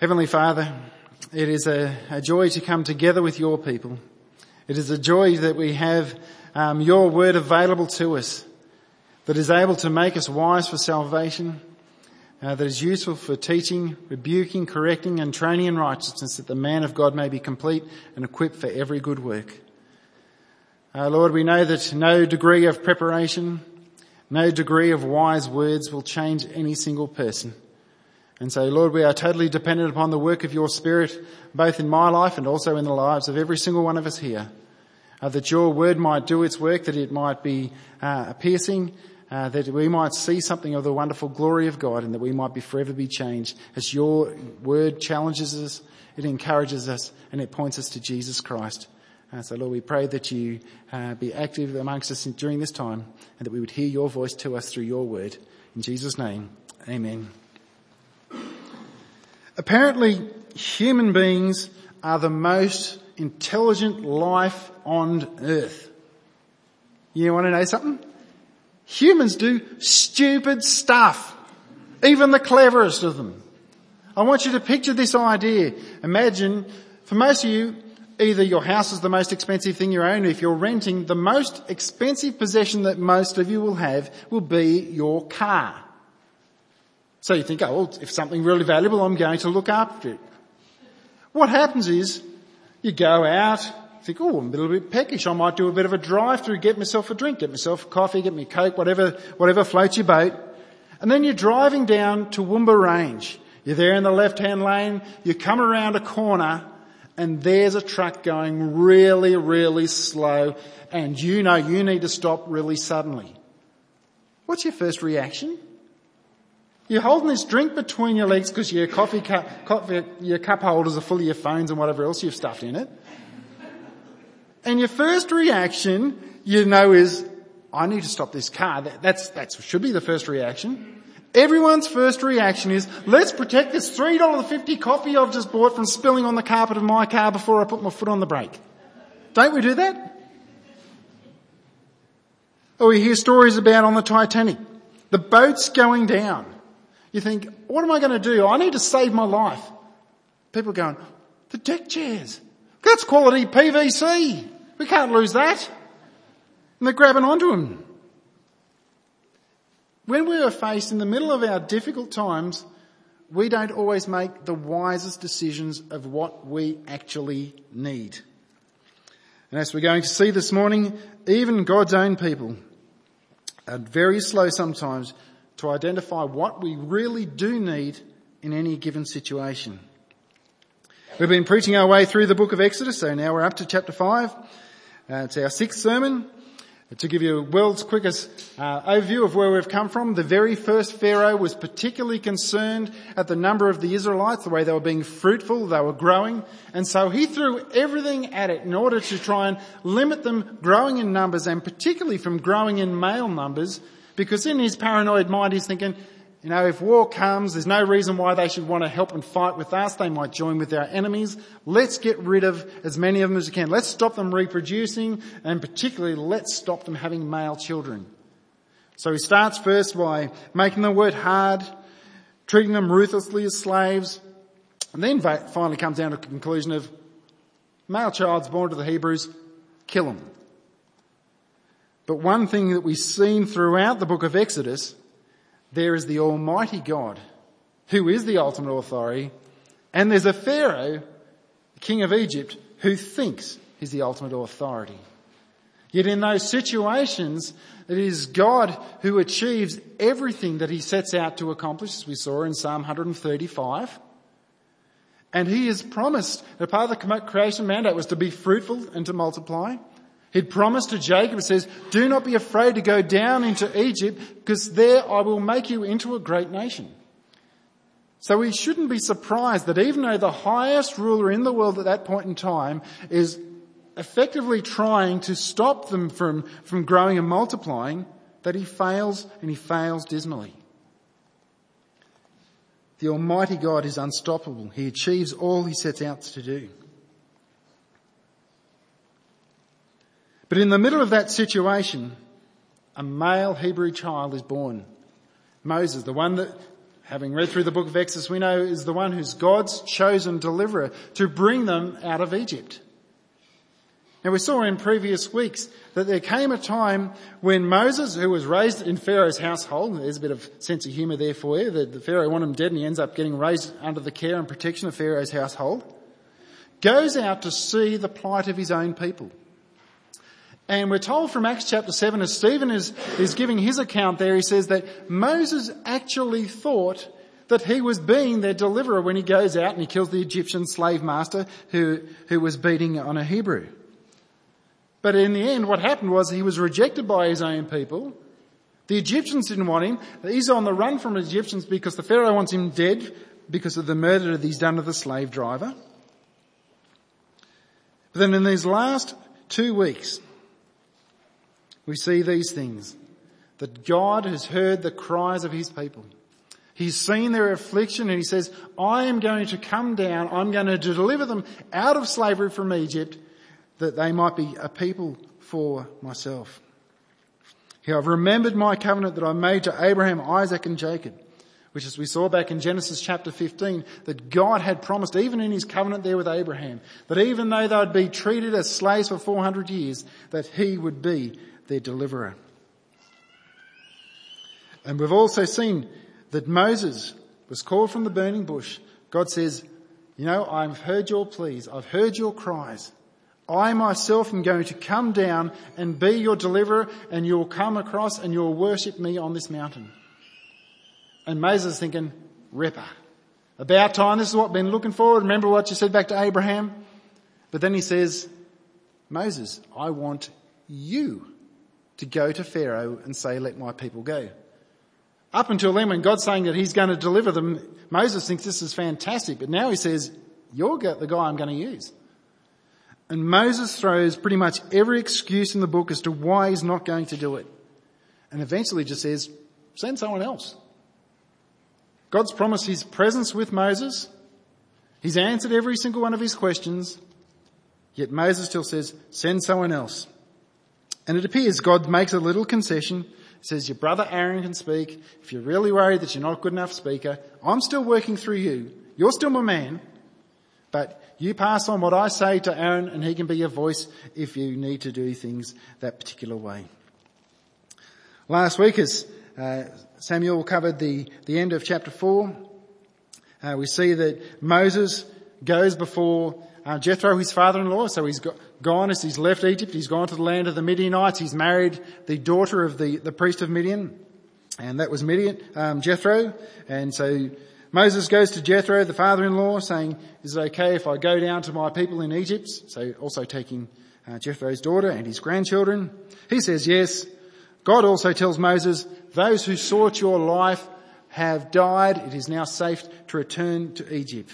Heavenly Father, it is a, a, joy to come together with your people. It is a joy that we have um, your word available to us that is able to make us wise for salvation, uh, that is useful for teaching, rebuking, correcting and training in righteousness that the man of God may be complete and equipped for every good work. Uh, Lord, we know that no degree of preparation, no degree of wise words will change any single person. And say, Lord, we are totally dependent upon the work of your Spirit, both in my life and also in the lives of every single one of us here. Uh, that your word might do its work, that it might be uh, piercing, uh, that we might see something of the wonderful glory of God and that we might be forever be changed as your word challenges us, it encourages us, and it points us to Jesus Christ. Uh, so Lord, we pray that you uh, be active amongst us during this time and that we would hear your voice to us through your word. In Jesus' name, amen. Apparently, human beings are the most intelligent life on earth. You want to know something? Humans do stupid stuff. Even the cleverest of them. I want you to picture this idea. Imagine, for most of you, either your house is the most expensive thing you own, or if you're renting, the most expensive possession that most of you will have will be your car. So you think, oh, well, if something really valuable, I'm going to look after it. What happens is, you go out, think, oh, I'm a little bit peckish, I might do a bit of a drive through, get myself a drink, get myself a coffee, get me a coke, whatever, whatever floats your boat. And then you're driving down to Toowoomba Range. You're there in the left-hand lane, you come around a corner, and there's a truck going really, really slow, and you know you need to stop really suddenly. What's your first reaction? You're holding this drink between your legs because your coffee cup, coffee, your cup holders are full of your phones and whatever else you've stuffed in it. And your first reaction, you know, is, I need to stop this car. That, that's, that should be the first reaction. Everyone's first reaction is, let's protect this $3.50 coffee I've just bought from spilling on the carpet of my car before I put my foot on the brake. Don't we do that? Or we hear stories about on the Titanic. The boat's going down. You think, what am I going to do? I need to save my life. People going, the deck chairs. That's quality PVC. We can't lose that. And they're grabbing onto them. When we are faced in the middle of our difficult times, we don't always make the wisest decisions of what we actually need. And as we're going to see this morning, even God's own people are very slow sometimes to identify what we really do need in any given situation. We've been preaching our way through the book of Exodus, so now we're up to chapter 5. Uh, it's our sixth sermon. To give you a world's quickest uh, overview of where we've come from, the very first Pharaoh was particularly concerned at the number of the Israelites, the way they were being fruitful, they were growing, and so he threw everything at it in order to try and limit them growing in numbers and particularly from growing in male numbers because in his paranoid mind he's thinking, you know, if war comes, there's no reason why they should want to help and fight with us. They might join with our enemies. Let's get rid of as many of them as we can. Let's stop them reproducing and particularly let's stop them having male children. So he starts first by making them work hard, treating them ruthlessly as slaves, and then finally comes down to the conclusion of male child's born to the Hebrews, kill them. But one thing that we've seen throughout the book of Exodus, there is the Almighty God, who is the ultimate authority, and there's a Pharaoh, the king of Egypt, who thinks he's the ultimate authority. Yet in those situations, it is God who achieves everything that he sets out to accomplish, as we saw in Psalm 135. And he has promised that part of the creation mandate was to be fruitful and to multiply. He'd promised to Jacob, it says, do not be afraid to go down into Egypt because there I will make you into a great nation. So we shouldn't be surprised that even though the highest ruler in the world at that point in time is effectively trying to stop them from, from growing and multiplying, that he fails and he fails dismally. The Almighty God is unstoppable. He achieves all he sets out to do. But in the middle of that situation, a male Hebrew child is born. Moses, the one that having read through the book of Exodus, we know is the one who's God's chosen deliverer to bring them out of Egypt. Now we saw in previous weeks that there came a time when Moses, who was raised in Pharaoh's household, there's a bit of sense of humour there for you, that the Pharaoh wanted him dead and he ends up getting raised under the care and protection of Pharaoh's household, goes out to see the plight of his own people. And we're told from Acts chapter 7 as Stephen is, is giving his account there, he says that Moses actually thought that he was being their deliverer when he goes out and he kills the Egyptian slave master who, who was beating on a Hebrew. But in the end, what happened was he was rejected by his own people. The Egyptians didn't want him. He's on the run from the Egyptians because the Pharaoh wants him dead because of the murder that he's done to the slave driver. But then in these last two weeks, we see these things. That God has heard the cries of his people. He's seen their affliction and he says, I am going to come down, I'm going to deliver them out of slavery from Egypt that they might be a people for myself. Here I've remembered my covenant that I made to Abraham, Isaac and Jacob, which as we saw back in Genesis chapter 15, that God had promised even in his covenant there with Abraham, that even though they'd be treated as slaves for 400 years, that he would be their deliverer. And we've also seen that Moses was called from the burning bush. God says, you know, I've heard your pleas. I've heard your cries. I myself am going to come down and be your deliverer and you'll come across and you'll worship me on this mountain. And Moses is thinking, ripper. About time, this is what I've been looking for. Remember what you said back to Abraham? But then he says, Moses, I want you to go to Pharaoh and say, let my people go. Up until then, when God's saying that he's going to deliver them, Moses thinks this is fantastic. But now he says, you're the guy I'm going to use. And Moses throws pretty much every excuse in the book as to why he's not going to do it. And eventually just says, send someone else. God's promised his presence with Moses. He's answered every single one of his questions. Yet Moses still says, send someone else. And it appears God makes a little concession. Says, your brother Aaron can speak. If you're really worried that you're not a good enough speaker, I'm still working through you. You're still my man. But you pass on what I say to Aaron and he can be your voice if you need to do things that particular way. Last week as uh, Samuel covered the, the end of chapter 4, uh, we see that Moses goes before uh, Jethro, his father-in-law, so he's got, gone as he's left Egypt, he's gone to the land of the Midianites, he's married the daughter of the, the priest of Midian, and that was Midian, um, Jethro, and so Moses goes to Jethro, the father-in-law, saying, is it okay if I go down to my people in Egypt? So also taking uh, Jethro's daughter and his grandchildren. He says yes. God also tells Moses, those who sought your life have died. It is now safe to return to Egypt.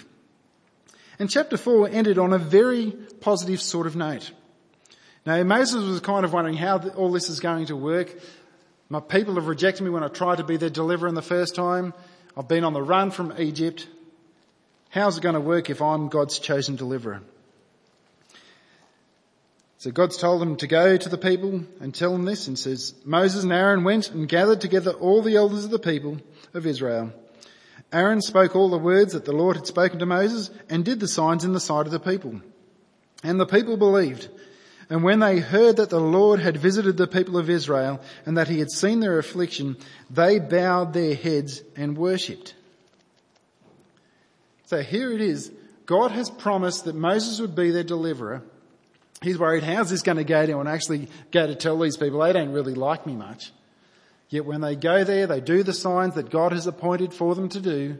And chapter four ended on a very positive sort of note. Now Moses was kind of wondering how all this is going to work. My people have rejected me when I tried to be their deliverer in the first time. I've been on the run from Egypt. How's it going to work if I'm God's chosen deliverer? So God's told them to go to the people and tell them this and says, Moses and Aaron went and gathered together all the elders of the people of Israel. Aaron spoke all the words that the Lord had spoken to Moses and did the signs in the sight of the people. And the people believed. And when they heard that the Lord had visited the people of Israel and that he had seen their affliction, they bowed their heads and worshipped. So here it is. God has promised that Moses would be their deliverer. He's worried, how's this going to go down and actually go to tell these people they don't really like me much. Yet when they go there, they do the signs that God has appointed for them to do.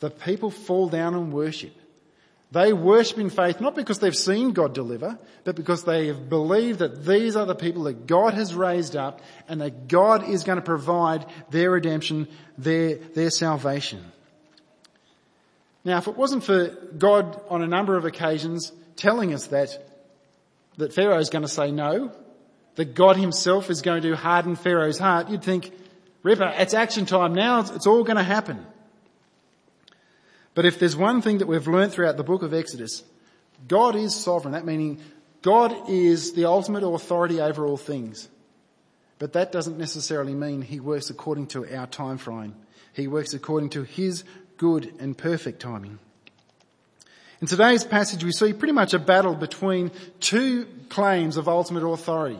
The people fall down and worship. They worship in faith not because they've seen God deliver, but because they have believed that these are the people that God has raised up and that God is going to provide their redemption, their, their salvation. Now if it wasn't for God on a number of occasions telling us that, that Pharaoh is going to say no, that God himself is going to harden Pharaoh's heart, you'd think, Ripper, it's action time now, it's all going to happen. But if there's one thing that we've learned throughout the book of Exodus, God is sovereign. That meaning God is the ultimate authority over all things. But that doesn't necessarily mean he works according to our time frame. He works according to his good and perfect timing. In today's passage we see pretty much a battle between two claims of ultimate authority.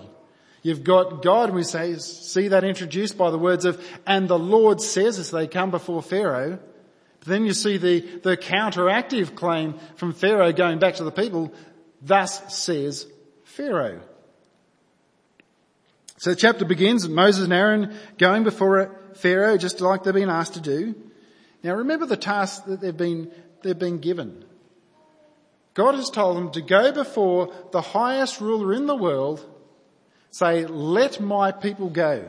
You've got God, and we say, see that introduced by the words of, and the Lord says as they come before Pharaoh. But then you see the, the counteractive claim from Pharaoh going back to the people, thus says Pharaoh. So the chapter begins, Moses and Aaron going before Pharaoh, just like they've been asked to do. Now remember the task that they've been, they've been given. God has told them to go before the highest ruler in the world say, let my people go.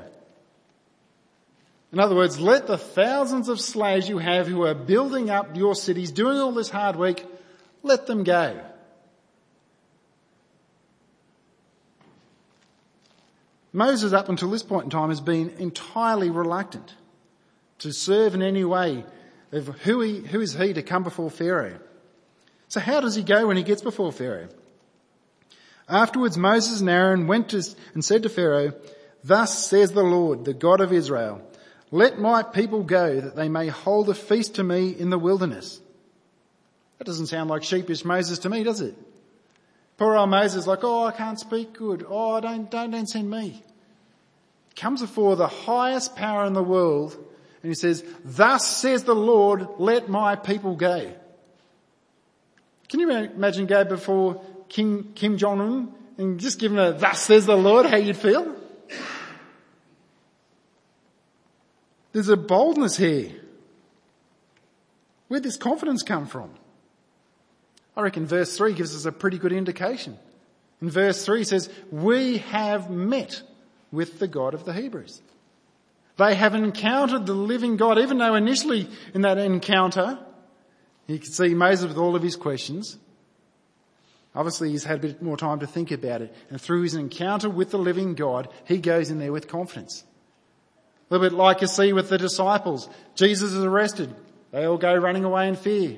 In other words, let the thousands of slaves you have who are building up your cities, doing all this hard work, let them go. Moses up until this point in time has been entirely reluctant to serve in any way of who, he, who is he to come before Pharaoh. So how does he go when he gets before Pharaoh? Afterwards Moses and Aaron went to, and said to Pharaoh, Thus says the Lord, the God of Israel, let my people go that they may hold a feast to me in the wilderness. That doesn't sound like sheepish Moses to me, does it? Poor old Moses like, oh, I can't speak good. Oh, don't, don't, don't send me. Comes before the highest power in the world and he says, thus says the Lord, let my people go. Can you imagine go before Kim, Kim Jong-un and just give him a thus says the Lord, how you'd feel? There's a boldness here. Where'd this confidence come from? I reckon verse 3 gives us a pretty good indication. In verse 3 says, we have met with the God of the Hebrews. They have encountered the living God, even though initially in that encounter, you could see Moses with all of his questions. Obviously he's had a bit more time to think about it. And through his encounter with the living God, he goes in there with confidence. A little bit like you see with the disciples. Jesus is arrested. They all go running away in fear.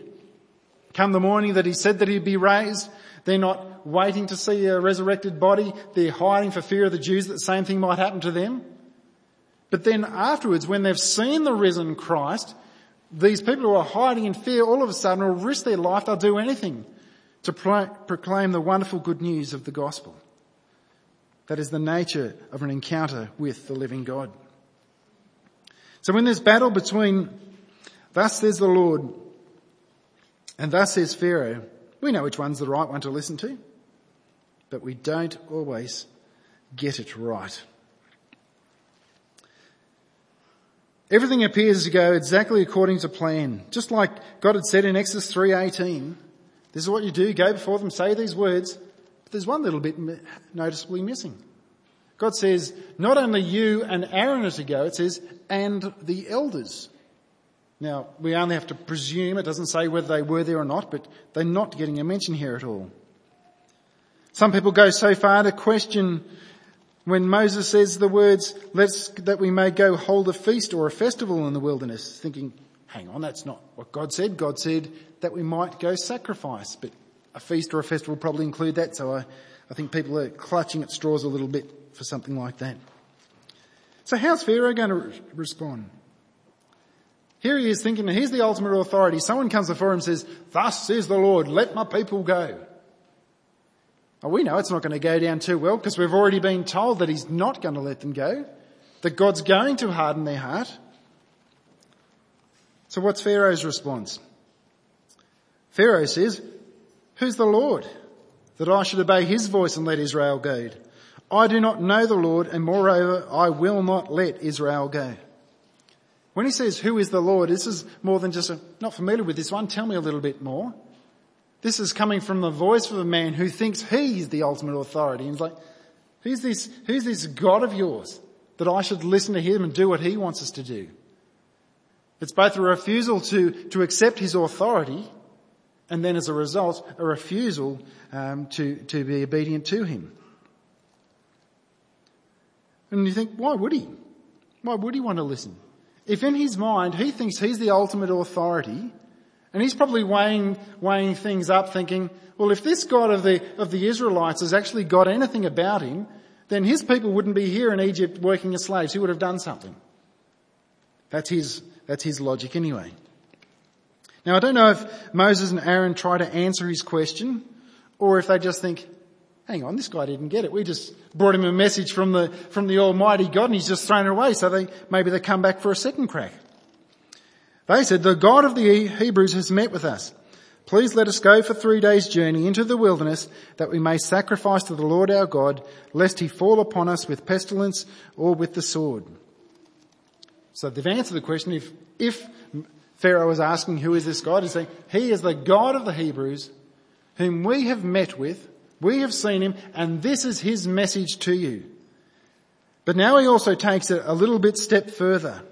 Come the morning that he said that he'd be raised, they're not waiting to see a resurrected body. They're hiding for fear of the Jews that the same thing might happen to them. But then afterwards, when they've seen the risen Christ, these people who are hiding in fear all of a sudden will risk their life. They'll do anything to pro- proclaim the wonderful good news of the gospel. That is the nature of an encounter with the living God. So when there's battle between thus says the Lord and thus says Pharaoh, we know which one's the right one to listen to, but we don't always get it right. Everything appears to go exactly according to plan. Just like God had said in Exodus 3.18, this is what you do, go before them, say these words, but there's one little bit noticeably missing. God says, not only you and Aaron are to go, it says, and the elders. Now, we only have to presume, it doesn't say whether they were there or not, but they're not getting a mention here at all. Some people go so far to question when Moses says the words, let's, that we may go hold a feast or a festival in the wilderness, thinking, hang on, that's not what God said. God said that we might go sacrifice, but a feast or a festival probably include that, so I, I think people are clutching at straws a little bit for something like that. So how's Pharaoh going to re- respond? Here he is thinking, here's the ultimate authority. Someone comes before him and says, thus says the Lord, let my people go. Well, we know it's not going to go down too well because we've already been told that he's not going to let them go, that God's going to harden their heart. So what's Pharaoh's response? Pharaoh says, who's the Lord that I should obey his voice and let Israel go? I do not know the Lord and moreover I will not let Israel go. When he says, who is the Lord, this is more than just a, not familiar with this one, tell me a little bit more. This is coming from the voice of a man who thinks he's the ultimate authority. And he's like, who's this, who's this God of yours that I should listen to him and do what he wants us to do? It's both a refusal to, to accept his authority and then as a result, a refusal um, to, to be obedient to him. And you think, why would he? Why would he want to listen? If in his mind he thinks he's the ultimate authority, and he's probably weighing, weighing things up thinking, well, if this God of the, of the Israelites has actually got anything about him, then his people wouldn't be here in Egypt working as slaves. He would have done something. That's his, that's his logic anyway. Now I don't know if Moses and Aaron try to answer his question or if they just think, hang on, this guy didn't get it. We just brought him a message from the, from the Almighty God and he's just thrown it away. So they, maybe they come back for a second crack. They said, the God of the Hebrews has met with us. Please let us go for three days journey into the wilderness that we may sacrifice to the Lord our God, lest he fall upon us with pestilence or with the sword. So they've answered the question if, if Pharaoh was asking who is this God, he's saying, he is the God of the Hebrews whom we have met with, we have seen him, and this is his message to you. But now he also takes it a little bit step further.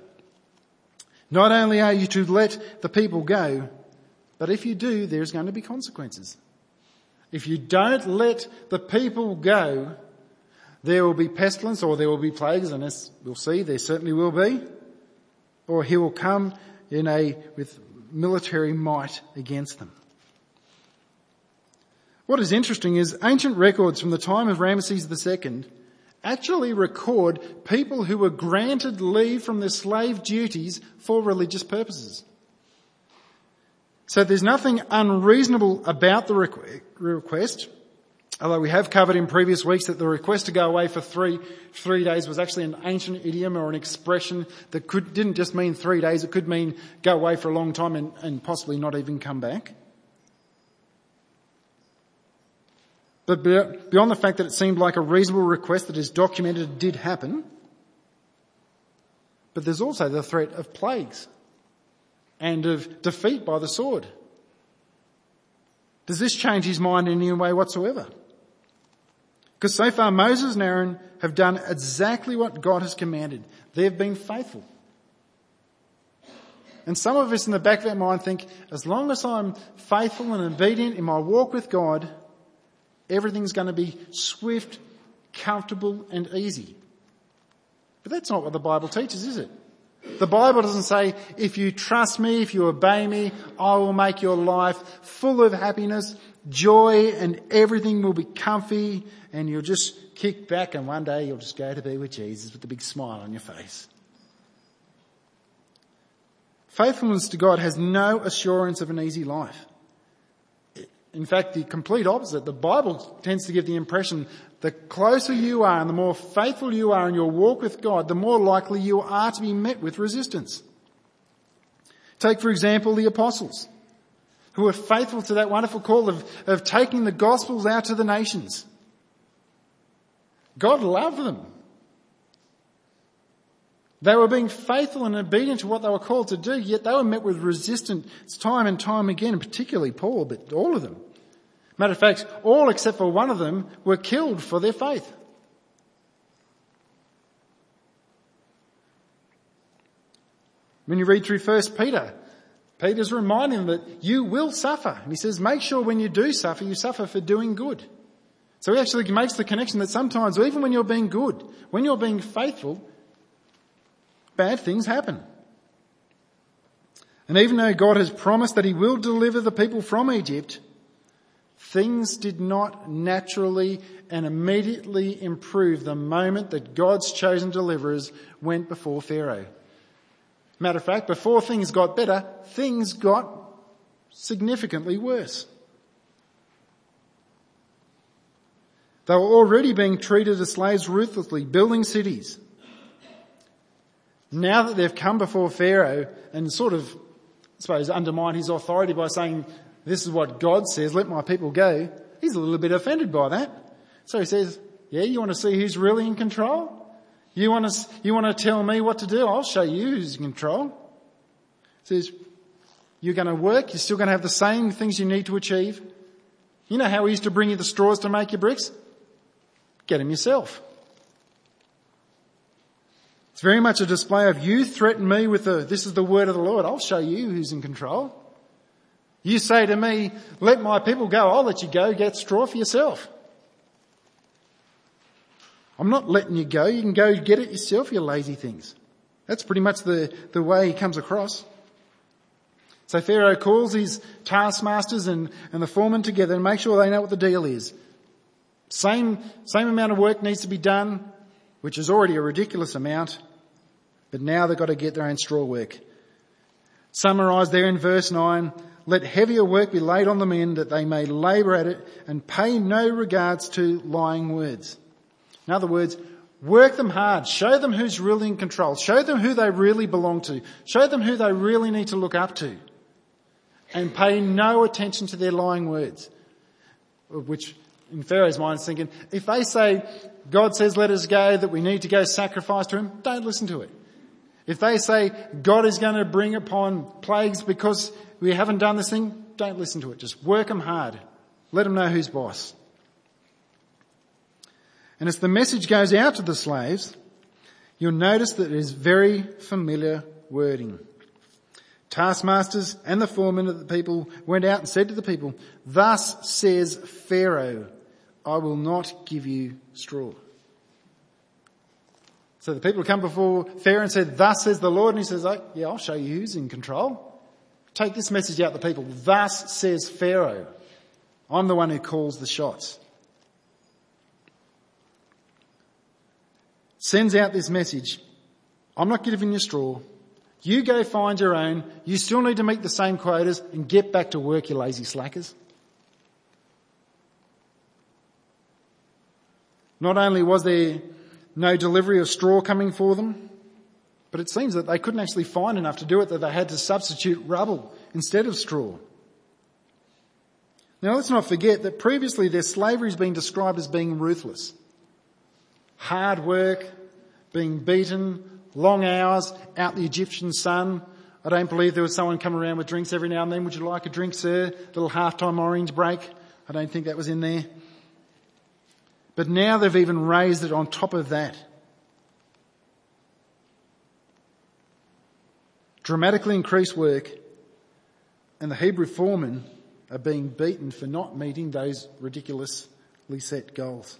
Not only are you to let the people go, but if you do, there's going to be consequences. If you don't let the people go, there will be pestilence or there will be plagues, and as we'll see, there certainly will be. Or he will come in a, with military might against them. What is interesting is ancient records from the time of Ramesses II actually record people who were granted leave from their slave duties for religious purposes. So there's nothing unreasonable about the request, although we have covered in previous weeks that the request to go away for three, three days was actually an ancient idiom or an expression that could, didn't just mean three days, it could mean go away for a long time and, and possibly not even come back. But beyond the fact that it seemed like a reasonable request that is documented did happen, but there's also the threat of plagues and of defeat by the sword. Does this change his mind in any way whatsoever? Because so far Moses and Aaron have done exactly what God has commanded. They've been faithful. And some of us in the back of our mind think, as long as I'm faithful and obedient in my walk with God, Everything's going to be swift, comfortable and easy. But that's not what the Bible teaches, is it? The Bible doesn't say, if you trust me, if you obey me, I will make your life full of happiness, joy, and everything will be comfy, and you'll just kick back and one day you'll just go to be with Jesus with a big smile on your face. Faithfulness to God has no assurance of an easy life. In fact, the complete opposite. The Bible tends to give the impression the closer you are and the more faithful you are in your walk with God, the more likely you are to be met with resistance. Take, for example, the apostles who were faithful to that wonderful call of, of taking the gospels out to the nations. God loved them. They were being faithful and obedient to what they were called to do, yet they were met with resistance time and time again, particularly Paul, but all of them. Matter of fact, all except for one of them were killed for their faith. When you read through 1 Peter, Peter's reminding them that you will suffer. And he says, make sure when you do suffer, you suffer for doing good. So he actually makes the connection that sometimes, even when you're being good, when you're being faithful, bad things happen. And even though God has promised that he will deliver the people from Egypt, things did not naturally and immediately improve the moment that God's chosen deliverers went before Pharaoh. Matter of fact, before things got better, things got significantly worse. They were already being treated as slaves ruthlessly, building cities. Now that they've come before Pharaoh and sort of, I suppose, undermined his authority by saying, this is what God says, let my people go, he's a little bit offended by that. So he says, yeah, you want to see who's really in control? You want to, you want to tell me what to do? I'll show you who's in control. He says, you're going to work, you're still going to have the same things you need to achieve. You know how he used to bring you the straws to make your bricks? Get them yourself. It's very much a display of you threaten me with the, this is the word of the Lord. I'll show you who's in control. You say to me, let my people go. I'll let you go. Get straw for yourself. I'm not letting you go. You can go get it yourself, you lazy things. That's pretty much the, the way he comes across. So Pharaoh calls his taskmasters and, and the foremen together and make sure they know what the deal is. Same, same amount of work needs to be done, which is already a ridiculous amount, but now they've got to get their own straw work. Summarised there in verse 9, let heavier work be laid on the men that they may labour at it and pay no regards to lying words. In other words, work them hard. Show them who's really in control. Show them who they really belong to. Show them who they really need to look up to. And pay no attention to their lying words. Which in Pharaoh's mind thinking, if they say, God says let us go, that we need to go sacrifice to him, don't listen to it. If they say God is going to bring upon plagues because we haven't done this thing, don't listen to it. Just work them hard. Let them know who's boss. And as the message goes out to the slaves, you'll notice that it is very familiar wording. Taskmasters and the foremen of the people went out and said to the people, thus says Pharaoh, I will not give you straw. So the people come before Pharaoh and said, thus says the Lord. And he says, oh, yeah, I'll show you who's in control. Take this message out to the people. Thus says Pharaoh. I'm the one who calls the shots. Sends out this message. I'm not giving you straw. You go find your own. You still need to meet the same quotas and get back to work, you lazy slackers. Not only was there no delivery of straw coming for them. But it seems that they couldn't actually find enough to do it that they had to substitute rubble instead of straw. Now let's not forget that previously their slavery has been described as being ruthless. Hard work, being beaten, long hours, out the Egyptian sun. I don't believe there was someone coming around with drinks every now and then. Would you like a drink, sir? A little halftime orange break. I don't think that was in there. But now they've even raised it on top of that. Dramatically increased work and the Hebrew foremen are being beaten for not meeting those ridiculously set goals.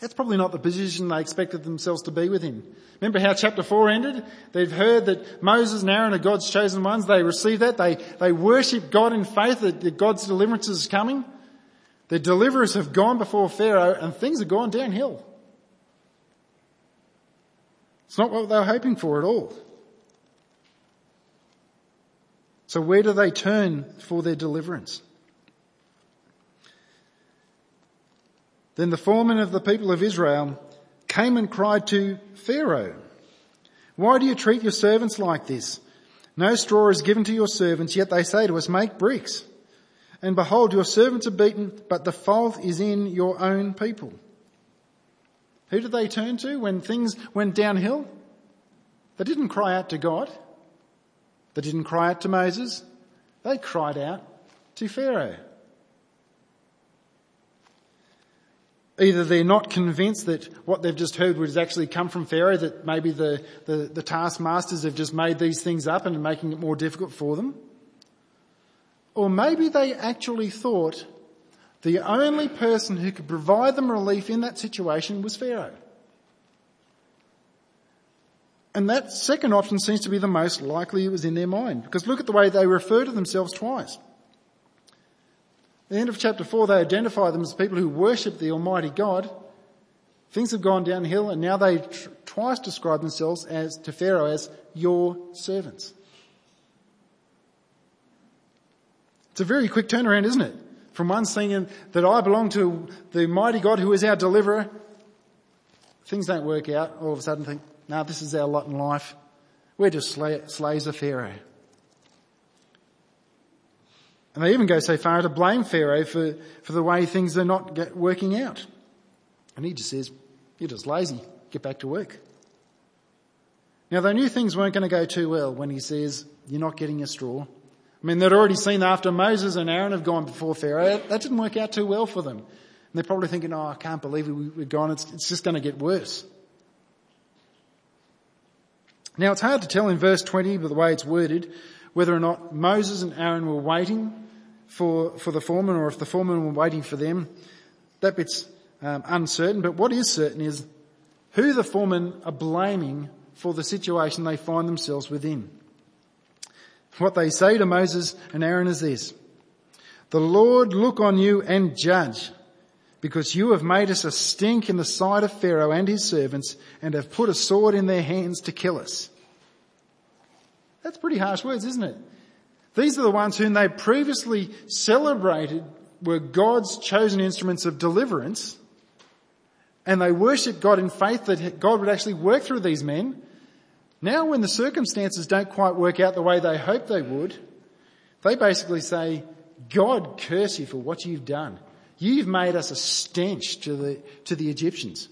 That's probably not the position they expected themselves to be within. Remember how chapter 4 ended? They've heard that Moses and Aaron are God's chosen ones. They receive that. They, they worship God in faith that God's deliverance is coming. The deliverers have gone before Pharaoh and things have gone downhill. It's not what they were hoping for at all. So where do they turn for their deliverance? Then the foreman of the people of Israel came and cried to Pharaoh, why do you treat your servants like this? No straw is given to your servants, yet they say to us, make bricks. And behold, your servants are beaten, but the fault is in your own people. Who did they turn to when things went downhill? They didn't cry out to God. They didn't cry out to Moses. They cried out to Pharaoh. Either they're not convinced that what they've just heard would actually come from Pharaoh, that maybe the, the, the taskmasters have just made these things up and are making it more difficult for them. Or maybe they actually thought the only person who could provide them relief in that situation was Pharaoh. And that second option seems to be the most likely it was in their mind. Because look at the way they refer to themselves twice. At the end of chapter 4, they identify them as people who worship the Almighty God. Things have gone downhill and now they tr- twice describe themselves as, to Pharaoh as your servants. It's a very quick turnaround, isn't it? From one saying that I belong to the mighty God who is our deliverer. Things don't work out. All of a sudden think, no, this is our lot in life. We're just slaves of Pharaoh. And they even go so far to blame Pharaoh for, for the way things are not working out. And he just says, you're just lazy. Get back to work. Now they knew things weren't going to go too well when he says, you're not getting a straw. I mean, they'd already seen after Moses and Aaron have gone before Pharaoh, that didn't work out too well for them. And they're probably thinking, oh, I can't believe we've gone. It's, it's just going to get worse. Now it's hard to tell in verse 20 by the way it's worded whether or not Moses and Aaron were waiting for, for the foreman or if the foreman were waiting for them. That bit's um, uncertain, but what is certain is who the foremen are blaming for the situation they find themselves within. What they say to Moses and Aaron is this. The Lord look on you and judge. because you have made us a stink in the sight of Pharaoh and his servants and have put a sword in their hands to kill us. That's pretty harsh words, isn't it? These are the ones whom they previously celebrated were God's chosen instruments of deliverance and they worshipped God in faith that God would actually work through these men. Now when the circumstances don't quite work out the way they hoped they would, they basically say, God curse you for what you've done. You've made us a stench to the, to the Egyptians.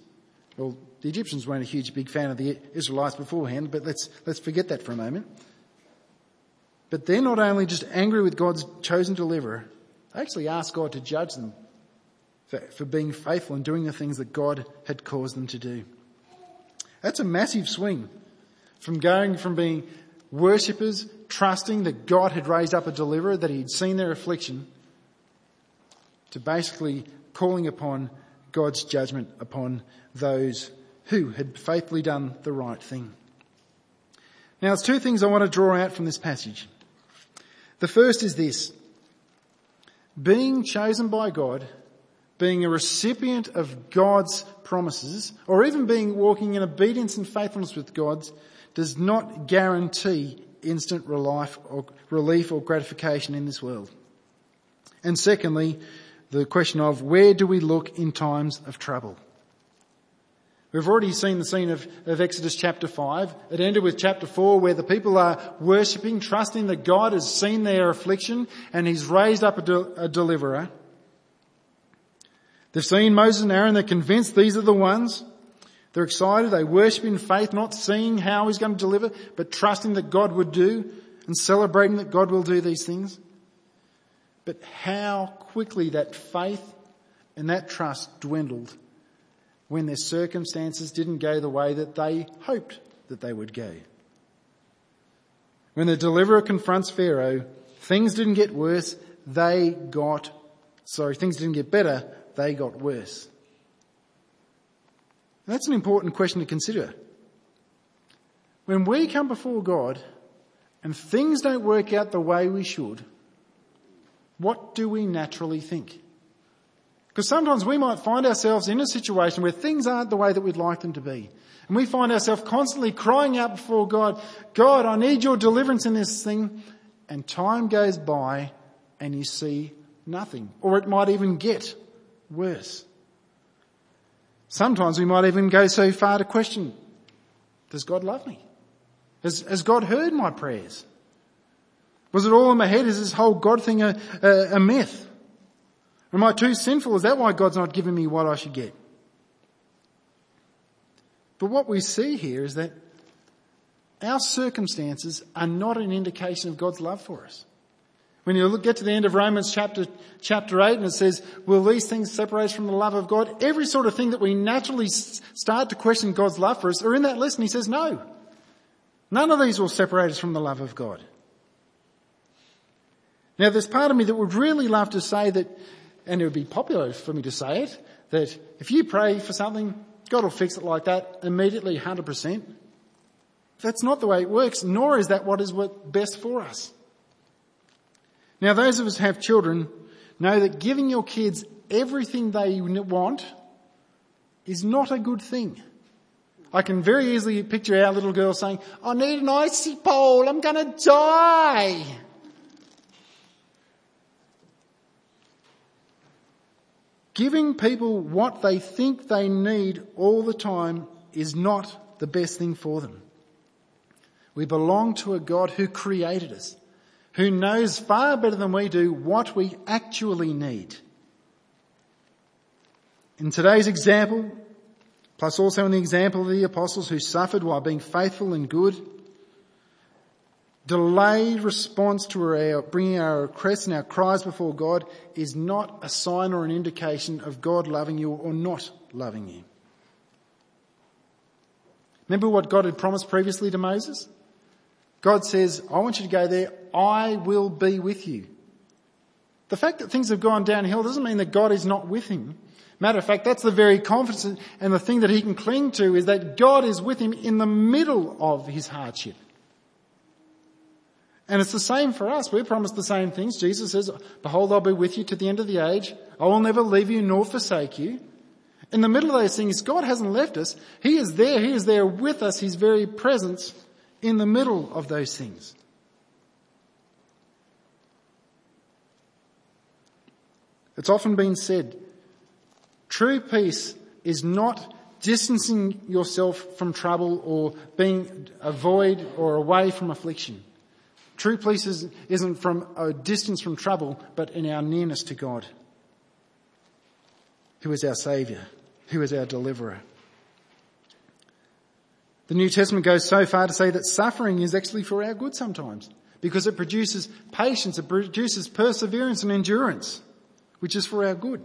Well, the Egyptians weren't a huge big fan of the Israelites beforehand, but let's, let's forget that for a moment. But they're not only just angry with God's chosen deliverer, they actually ask God to judge them for, for being faithful and doing the things that God had caused them to do. That's a massive swing from going from being worshippers, trusting that God had raised up a deliverer, that he'd seen their affliction, to basically calling upon God's judgment upon those who had faithfully done the right thing. Now, there's two things I want to draw out from this passage. The first is this. Being chosen by God being a recipient of God's promises, or even being walking in obedience and faithfulness with God, does not guarantee instant relief or, relief or gratification in this world. And secondly, the question of where do we look in times of trouble? We've already seen the scene of, of, Exodus chapter 5. It ended with chapter 4 where the people are worshipping, trusting that God has seen their affliction and He's raised up a, de- a deliverer. They've seen Moses and Aaron, they're convinced these are the ones. They're excited, they worship in faith, not seeing how he's going to deliver, but trusting that God would do and celebrating that God will do these things. But how quickly that faith and that trust dwindled when their circumstances didn't go the way that they hoped that they would go. When the deliverer confronts Pharaoh, things didn't get worse, they got, sorry, things didn't get better, they got worse. That's an important question to consider. When we come before God and things don't work out the way we should, what do we naturally think? Because sometimes we might find ourselves in a situation where things aren't the way that we'd like them to be. And we find ourselves constantly crying out before God, God, I need your deliverance in this thing. And time goes by and you see nothing. Or it might even get worse. Sometimes we might even go so far to question, does God love me? Has, has God heard my prayers? Was it all in my head? Is this whole God thing a, a, a myth? Am I too sinful? Is that why God's not giving me what I should get? But what we see here is that our circumstances are not an indication of God's love for us. When you get to the end of Romans chapter, chapter 8 and it says, will these things separate us from the love of God? Every sort of thing that we naturally start to question God's love for us are in that list and he says no. None of these will separate us from the love of God. Now there's part of me that would really love to say that, and it would be popular for me to say it, that if you pray for something, God will fix it like that immediately 100%. That's not the way it works, nor is that what is best for us. Now those of us who have children know that giving your kids everything they want is not a good thing. I can very easily picture our little girl saying, I need an icy pole, I'm gonna die. Giving people what they think they need all the time is not the best thing for them. We belong to a God who created us who knows far better than we do what we actually need. In today's example, plus also in the example of the apostles who suffered while being faithful and good, delayed response to our, bringing our requests and our cries before God is not a sign or an indication of God loving you or not loving you. Remember what God had promised previously to Moses? God says, I want you to go there. I will be with you. The fact that things have gone downhill doesn't mean that God is not with him. Matter of fact, that's the very confidence and the thing that he can cling to is that God is with him in the middle of his hardship. And it's the same for us. We're promised the same things. Jesus says, behold, I'll be with you to the end of the age. I will never leave you nor forsake you. In the middle of those things, God hasn't left us. He is there. He is there with us. His very presence in the middle of those things. It's often been said, true peace is not distancing yourself from trouble or being avoid or away from affliction. True peace isn't from a distance from trouble, but in our nearness to God, who is our Saviour, who is our Deliverer. The New Testament goes so far to say that suffering is actually for our good sometimes, because it produces patience, it produces perseverance and endurance, which is for our good.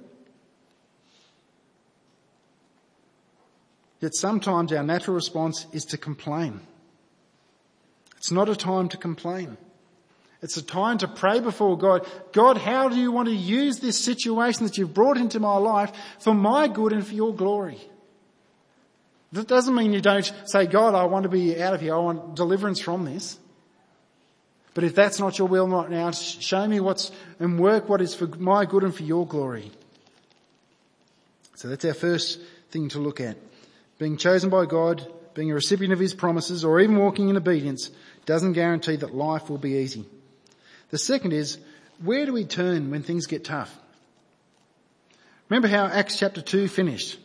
Yet sometimes our natural response is to complain. It's not a time to complain. It's a time to pray before God. God, how do you want to use this situation that you've brought into my life for my good and for your glory? That doesn't mean you don't say, God, I want to be out of here. I want deliverance from this. But if that's not your will right now, show me what's and work what is for my good and for your glory. So that's our first thing to look at. Being chosen by God being a recipient of his promises or even walking in obedience doesn't guarantee that life will be easy. The second is, where do we turn when things get tough? Remember how Acts chapter 2 finished.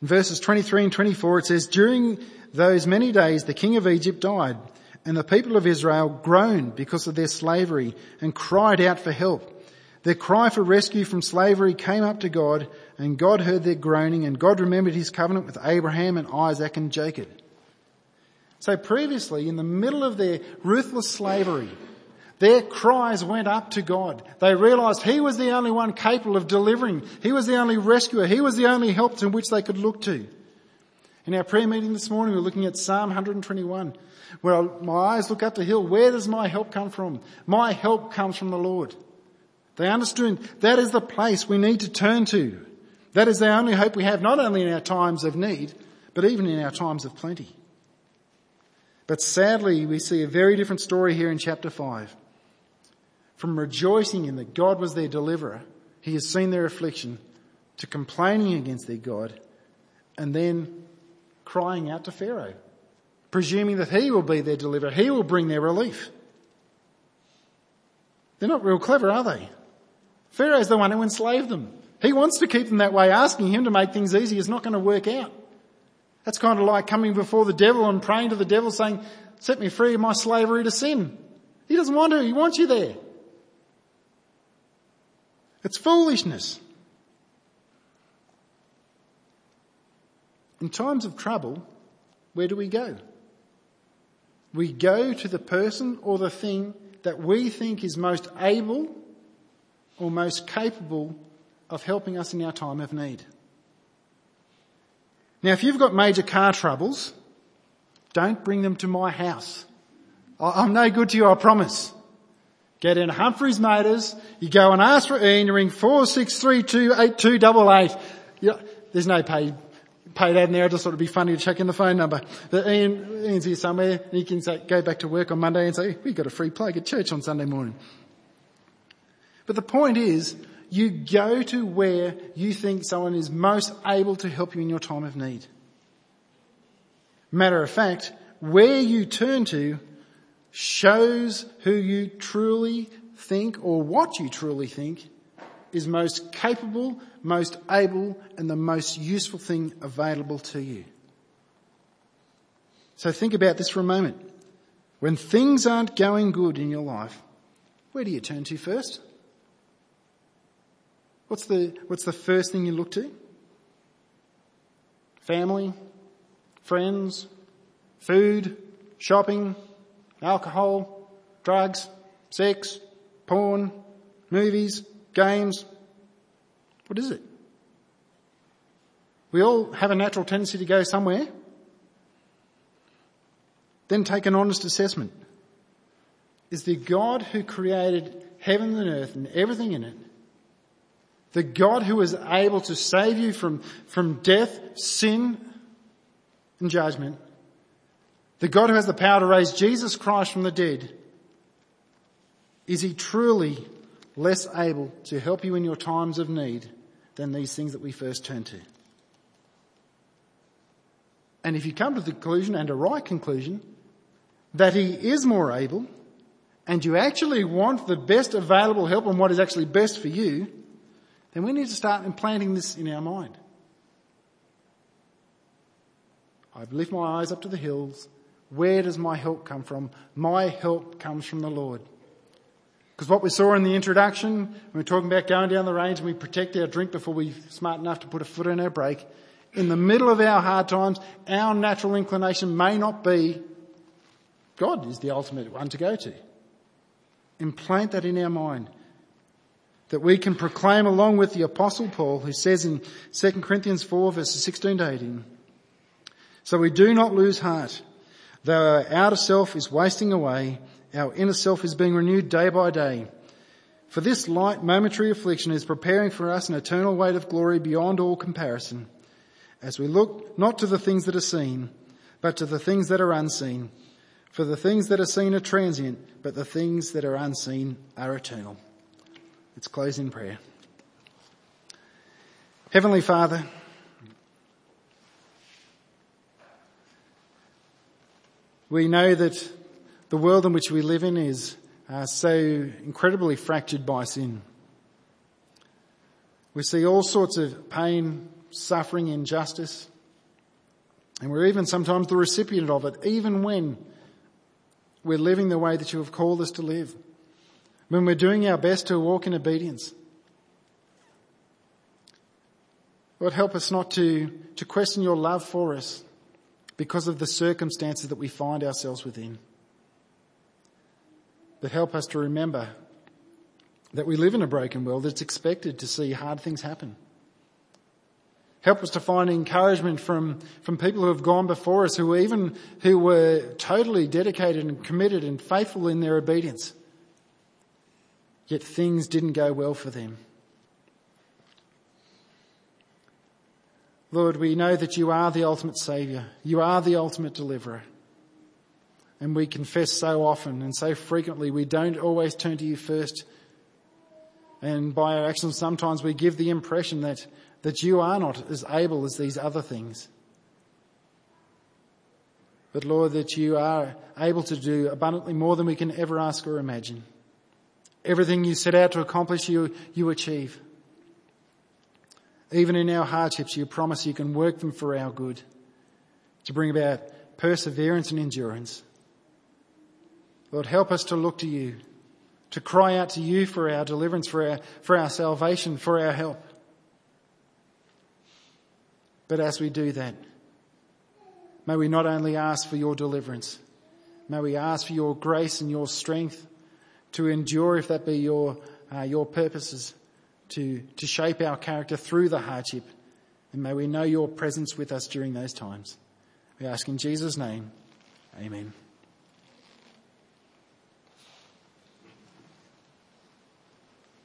In verses 23 and 24 it says, during those many days the king of Egypt died and the people of Israel groaned because of their slavery and cried out for help. Their cry for rescue from slavery came up to God and God heard their groaning and God remembered his covenant with Abraham and Isaac and Jacob. So previously, in the middle of their ruthless slavery, their cries went up to God. They realized He was the only one capable of delivering. He was the only rescuer. He was the only help to which they could look to. In our prayer meeting this morning, we we're looking at Psalm 121, where my eyes look up the hill. Where does my help come from? My help comes from the Lord. They understood that is the place we need to turn to. That is the only hope we have, not only in our times of need, but even in our times of plenty. But sadly, we see a very different story here in chapter 5. From rejoicing in that God was their deliverer, he has seen their affliction, to complaining against their God, and then crying out to Pharaoh, presuming that he will be their deliverer, he will bring their relief. They're not real clever, are they? Pharaoh's the one who enslaved them. He wants to keep them that way. Asking him to make things easy is not going to work out. That's kind of like coming before the devil and praying to the devil saying, set me free of my slavery to sin. He doesn't want to. He wants you there. It's foolishness. In times of trouble, where do we go? We go to the person or the thing that we think is most able or most capable of helping us in our time of need. Now, if you've got major car troubles, don't bring them to my house. I'm no good to you, I promise. Get in Humphrey's Motors, you go and ask for Ian, you ring 46328288. Yeah, there's no paid, ad there, I just thought it'd be funny to check in the phone number. That Ian, Ian's here somewhere, he can say, go back to work on Monday and say, we got a free plug at church on Sunday morning. But the point is, you go to where you think someone is most able to help you in your time of need. Matter of fact, where you turn to shows who you truly think or what you truly think is most capable, most able and the most useful thing available to you. So think about this for a moment. When things aren't going good in your life, where do you turn to first? What's the, what's the first thing you look to? Family, friends, food, shopping, alcohol, drugs, sex, porn, movies, games. What is it? We all have a natural tendency to go somewhere. Then take an honest assessment. Is the God who created heaven and earth and everything in it the God who is able to save you from, from death, sin, and judgment. The God who has the power to raise Jesus Christ from the dead, is he truly less able to help you in your times of need than these things that we first turn to? And if you come to the conclusion, and a right conclusion, that he is more able, and you actually want the best available help and what is actually best for you, then we need to start implanting this in our mind. I've lift my eyes up to the hills. Where does my help come from? My help comes from the Lord. Because what we saw in the introduction, when we are talking about going down the range and we protect our drink before we're smart enough to put a foot in our brake, in the middle of our hard times, our natural inclination may not be God is the ultimate one to go to. Implant that in our mind. That we can proclaim along with the apostle Paul who says in 2 Corinthians 4 verses 16 to 18, So we do not lose heart. Though our outer self is wasting away, our inner self is being renewed day by day. For this light momentary affliction is preparing for us an eternal weight of glory beyond all comparison as we look not to the things that are seen, but to the things that are unseen. For the things that are seen are transient, but the things that are unseen are eternal. Let's close in prayer. Heavenly Father, we know that the world in which we live in is uh, so incredibly fractured by sin. We see all sorts of pain, suffering, injustice. And we're even sometimes the recipient of it, even when we're living the way that you have called us to live. When we're doing our best to walk in obedience. Lord, help us not to, to question your love for us because of the circumstances that we find ourselves within. But help us to remember that we live in a broken world that's expected to see hard things happen. Help us to find encouragement from, from people who have gone before us, who even, who were totally dedicated and committed and faithful in their obedience. Yet things didn't go well for them. Lord, we know that you are the ultimate Saviour. You are the ultimate deliverer. And we confess so often and so frequently we don't always turn to you first. And by our actions sometimes we give the impression that that you are not as able as these other things. But Lord, that you are able to do abundantly more than we can ever ask or imagine. Everything you set out to accomplish, you, you achieve. Even in our hardships, you promise you can work them for our good, to bring about perseverance and endurance. Lord, help us to look to you, to cry out to you for our deliverance, for our, for our salvation, for our help. But as we do that, may we not only ask for your deliverance, may we ask for your grace and your strength to endure if that be your, uh, your purposes, to, to shape our character through the hardship. And may we know your presence with us during those times. We ask in Jesus' name, amen.